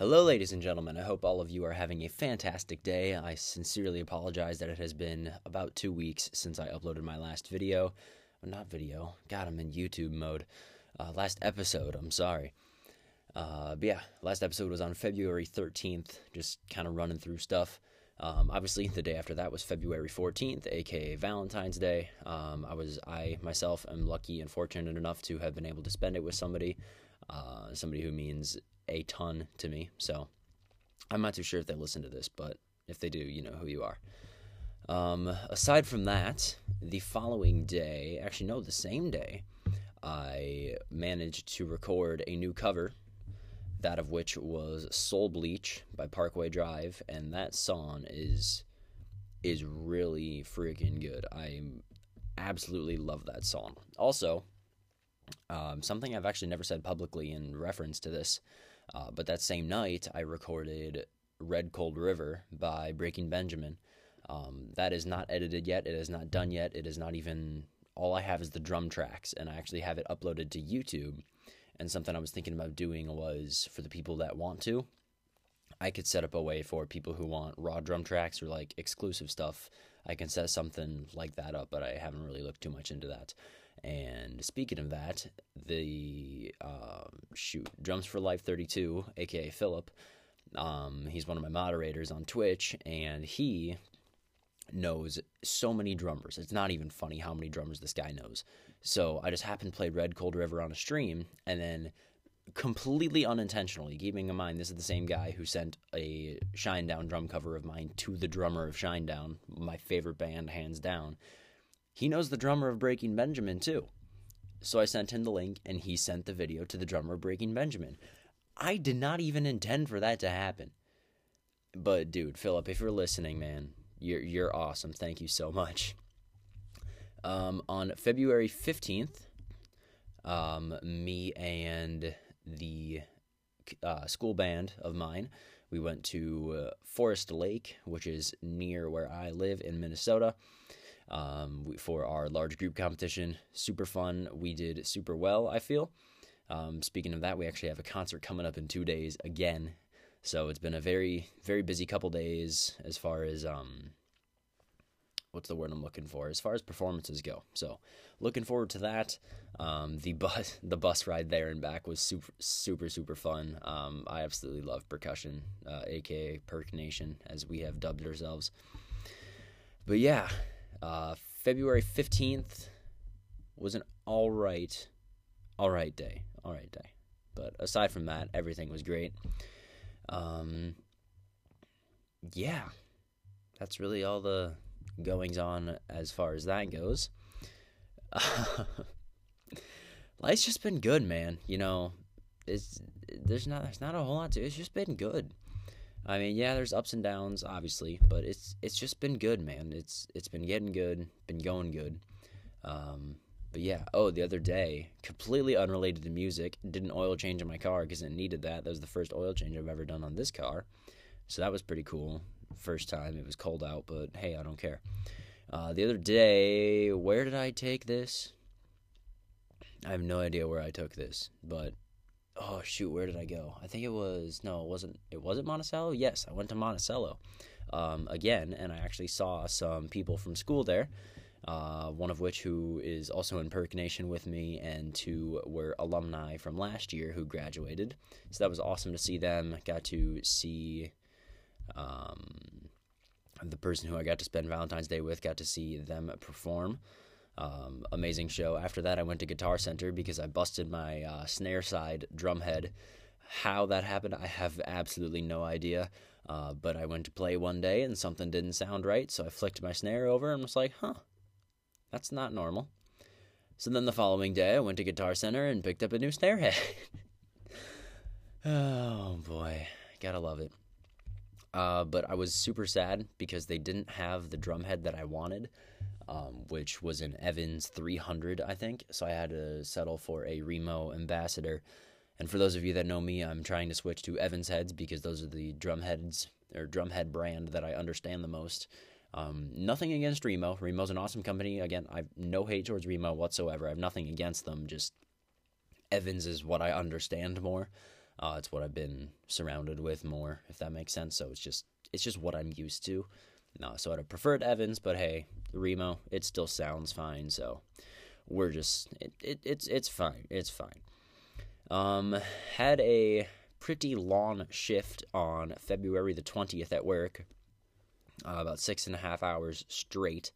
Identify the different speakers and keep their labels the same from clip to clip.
Speaker 1: Hello, ladies and gentlemen. I hope all of you are having a fantastic day. I sincerely apologize that it has been about two weeks since I uploaded my last video. Well, not video. God, I'm in YouTube mode. Uh, last episode, I'm sorry. Uh, but yeah, last episode was on February 13th, just kind of running through stuff. Um, obviously, the day after that was February 14th, aka Valentine's Day. Um, I was, I myself am lucky and fortunate enough to have been able to spend it with somebody, uh, somebody who means a ton to me. So I'm not too sure if they listen to this, but if they do, you know who you are. Um, aside from that, the following day, actually, no, the same day, I managed to record a new cover, that of which was Soul Bleach by Parkway Drive, and that song is is really freaking good. I absolutely love that song. Also, um, something I've actually never said publicly in reference to this uh, but that same night, I recorded Red Cold River by Breaking Benjamin. Um, that is not edited yet. It is not done yet. It is not even. All I have is the drum tracks, and I actually have it uploaded to YouTube. And something I was thinking about doing was for the people that want to, I could set up a way for people who want raw drum tracks or like exclusive stuff. I can set something like that up, but I haven't really looked too much into that. And speaking of that, the um, shoot drums for life 32, aka Philip. Um, he's one of my moderators on Twitch, and he knows so many drummers. It's not even funny how many drummers this guy knows. So I just happened to play Red Cold River on a stream, and then completely unintentionally, keeping in mind this is the same guy who sent a Shinedown drum cover of mine to the drummer of Shinedown, my favorite band hands down. He knows the drummer of Breaking Benjamin too. So I sent him the link and he sent the video to the drummer of Breaking Benjamin. I did not even intend for that to happen. But dude, Philip, if you're listening, man, you're you're awesome. Thank you so much. Um, on February 15th, um, me and the uh, school band of mine, we went to uh, Forest Lake, which is near where I live in Minnesota um, for our large group competition. Super fun. We did super well, I feel. Um, speaking of that, we actually have a concert coming up in two days again. So it's been a very, very busy couple days as far as um, what's the word I'm looking for as far as performances go. So looking forward to that. Um, the bus the bus ride there and back was super super super fun. Um, I absolutely love percussion, uh, aka Perk Nation, as we have dubbed ourselves. But yeah, uh, February 15th was an all right, all right day. All right day. But aside from that, everything was great. Um, yeah, that's really all the goings on as far as that goes. life's just been good, man. You know, it's there's not there's not a whole lot to. It's just been good. I mean, yeah, there's ups and downs, obviously, but it's it's just been good, man. It's it's been getting good, been going good. Um, but yeah, oh, the other day, completely unrelated to music, did an oil change in my car because it needed that. That was the first oil change I've ever done on this car, so that was pretty cool. First time, it was cold out, but hey, I don't care. Uh, the other day, where did I take this? I have no idea where I took this, but oh shoot, where did I go? I think it was no, it wasn't. It wasn't Monticello. Yes, I went to Monticello um, again, and I actually saw some people from school there. Uh, one of which who is also in Perk Nation with me, and two were alumni from last year who graduated. So that was awesome to see them. Got to see um, the person who I got to spend Valentine's Day with. Got to see them perform. Um, amazing show. After that, I went to Guitar Center because I busted my uh, snare side drum head. How that happened, I have absolutely no idea. Uh, but I went to play one day and something didn't sound right, so I flicked my snare over and was like, huh, that's not normal. So then the following day, I went to Guitar Center and picked up a new snare head. oh boy, gotta love it. Uh, but I was super sad because they didn't have the drum head that I wanted um, which was an Evans 300, I think. So I had to settle for a Remo Ambassador. And for those of you that know me, I'm trying to switch to Evans heads because those are the drum heads or drum head brand that I understand the most. Um, nothing against Remo. Remo's an awesome company. Again, I've no hate towards Remo whatsoever. I have nothing against them. Just Evans is what I understand more. Uh, it's what I've been surrounded with more, if that makes sense. So it's just it's just what I'm used to. No, so I'd have preferred Evans, but hey, Remo, it still sounds fine. So we're just it, it it's it's fine. It's fine. Um, had a pretty long shift on February the twentieth at work. Uh, about six and a half hours straight,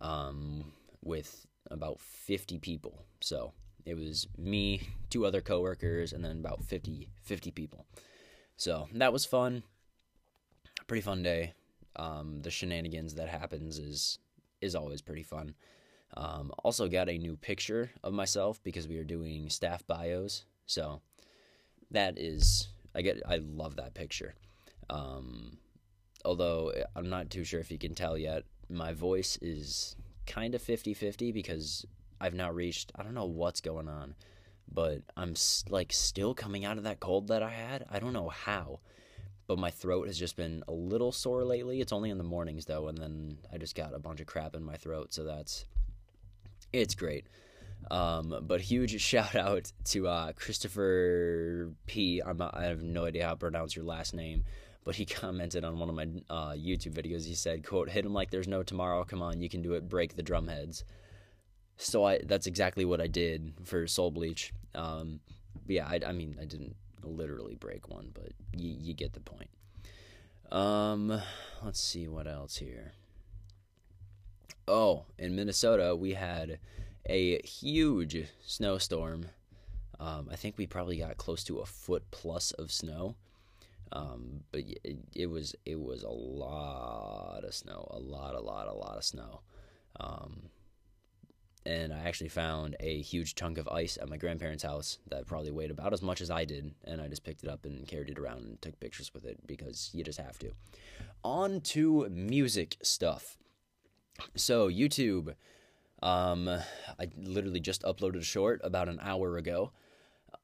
Speaker 1: um, with about fifty people. So it was me, two other coworkers, and then about 50, 50 people. So that was fun. Pretty fun day. Um, the shenanigans that happens is is always pretty fun. Um, also got a new picture of myself because we are doing staff bios. So that is I get I love that picture. Um, although I'm not too sure if you can tell yet, my voice is kind of 50-50 because I've now reached I don't know what's going on, but I'm like still coming out of that cold that I had. I don't know how, but my throat has just been a little sore lately. It's only in the mornings though, and then I just got a bunch of crap in my throat, so that's it's great. Um, but huge shout out to uh, Christopher P. I'm not, I have no idea how to pronounce your last name, but he commented on one of my uh, YouTube videos. He said, "quote Hit him like there's no tomorrow. Come on, you can do it. Break the drum heads." So I that's exactly what I did for Soul Bleach. Um, yeah, I, I mean I didn't literally break one, but y- you get the point. Um, let's see what else here. Oh, in Minnesota we had a huge snowstorm. Um, I think we probably got close to a foot plus of snow. Um, but it, it, was it was a lot of snow, a lot, a lot, a lot of snow. Um, and I actually found a huge chunk of ice at my grandparents' house that probably weighed about as much as I did, and I just picked it up and carried it around and took pictures with it because you just have to. On to music stuff. So YouTube, um, I literally just uploaded a short about an hour ago.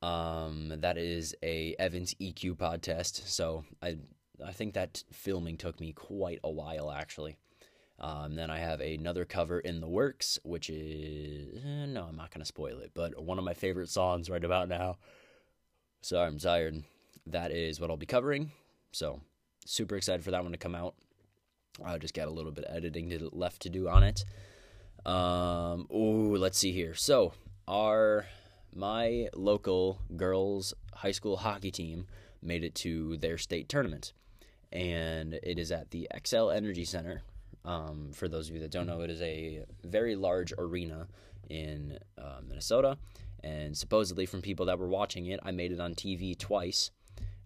Speaker 1: Um, that is a Evans EQ pod test. So I I think that filming took me quite a while actually. Um, then I have another cover in the works, which is eh, no, I'm not gonna spoil it, but one of my favorite songs right about now. Sorry, I'm tired. That is what I'll be covering. So super excited for that one to come out. I just got a little bit of editing to, left to do on it. Um, oh, let's see here. So our my local girls high school hockey team made it to their state tournament, and it is at the Xcel Energy Center um, for those of you that don't know, it is a very large arena in uh, Minnesota. And supposedly, from people that were watching it, I made it on TV twice,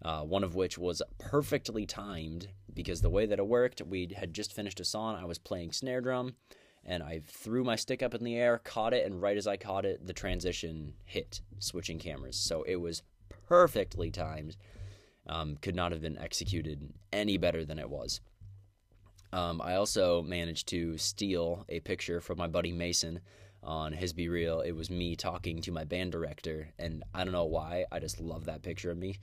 Speaker 1: uh, one of which was perfectly timed because the way that it worked, we had just finished a song. I was playing snare drum, and I threw my stick up in the air, caught it, and right as I caught it, the transition hit, switching cameras. So it was perfectly timed. Um, could not have been executed any better than it was. Um, I also managed to steal a picture from my buddy Mason on his BeReal. It was me talking to my band director, and I don't know why. I just love that picture of me.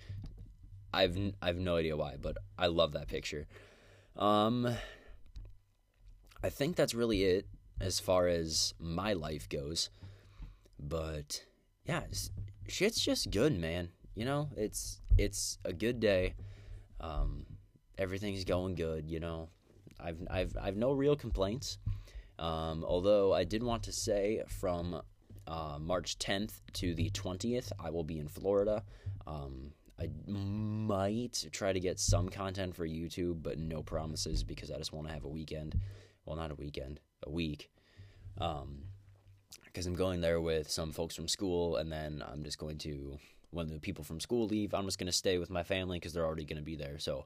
Speaker 1: I've I've no idea why, but I love that picture. Um, I think that's really it as far as my life goes. But yeah, shit's just good, man. You know, it's it's a good day. Um, everything's going good. You know, I've I've I've no real complaints. Um, although I did want to say from uh, March 10th to the 20th, I will be in Florida. Um, I might try to get some content for YouTube, but no promises because I just want to have a weekend. Well, not a weekend, a week. Um, because I'm going there with some folks from school, and then I'm just going to when the people from school leave, I'm just going to stay with my family because they're already going to be there. So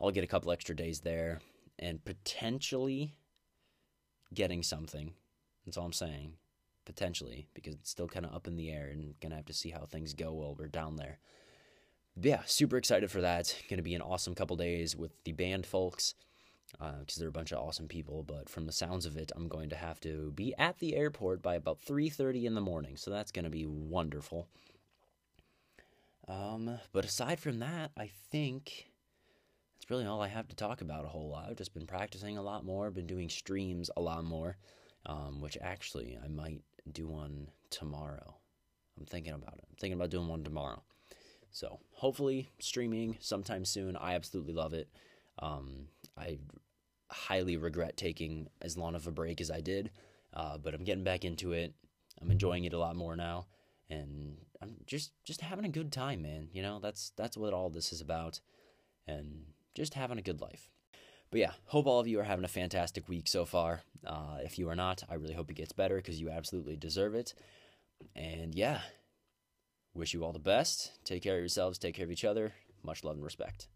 Speaker 1: I'll get a couple extra days there and potentially getting something. That's all I'm saying. Potentially, because it's still kind of up in the air and gonna have to see how things go while we're down there. But yeah, super excited for that. Gonna be an awesome couple days with the band folks because uh, they're a bunch of awesome people. But from the sounds of it, I'm going to have to be at the airport by about 3:30 in the morning, so that's gonna be wonderful. Um, but aside from that, I think that's really all I have to talk about a whole lot. I've just been practicing a lot more, been doing streams a lot more, um, which actually I might do one tomorrow. I'm thinking about it. I'm thinking about doing one tomorrow. So hopefully streaming sometime soon. I absolutely love it. Um, I highly regret taking as long of a break as I did, uh, but I'm getting back into it. I'm enjoying it a lot more now, and I'm just just having a good time, man. You know, that's that's what all this is about, and just having a good life. But yeah, hope all of you are having a fantastic week so far. Uh, if you are not, I really hope it gets better because you absolutely deserve it. And yeah, wish you all the best. Take care of yourselves. Take care of each other. Much love and respect.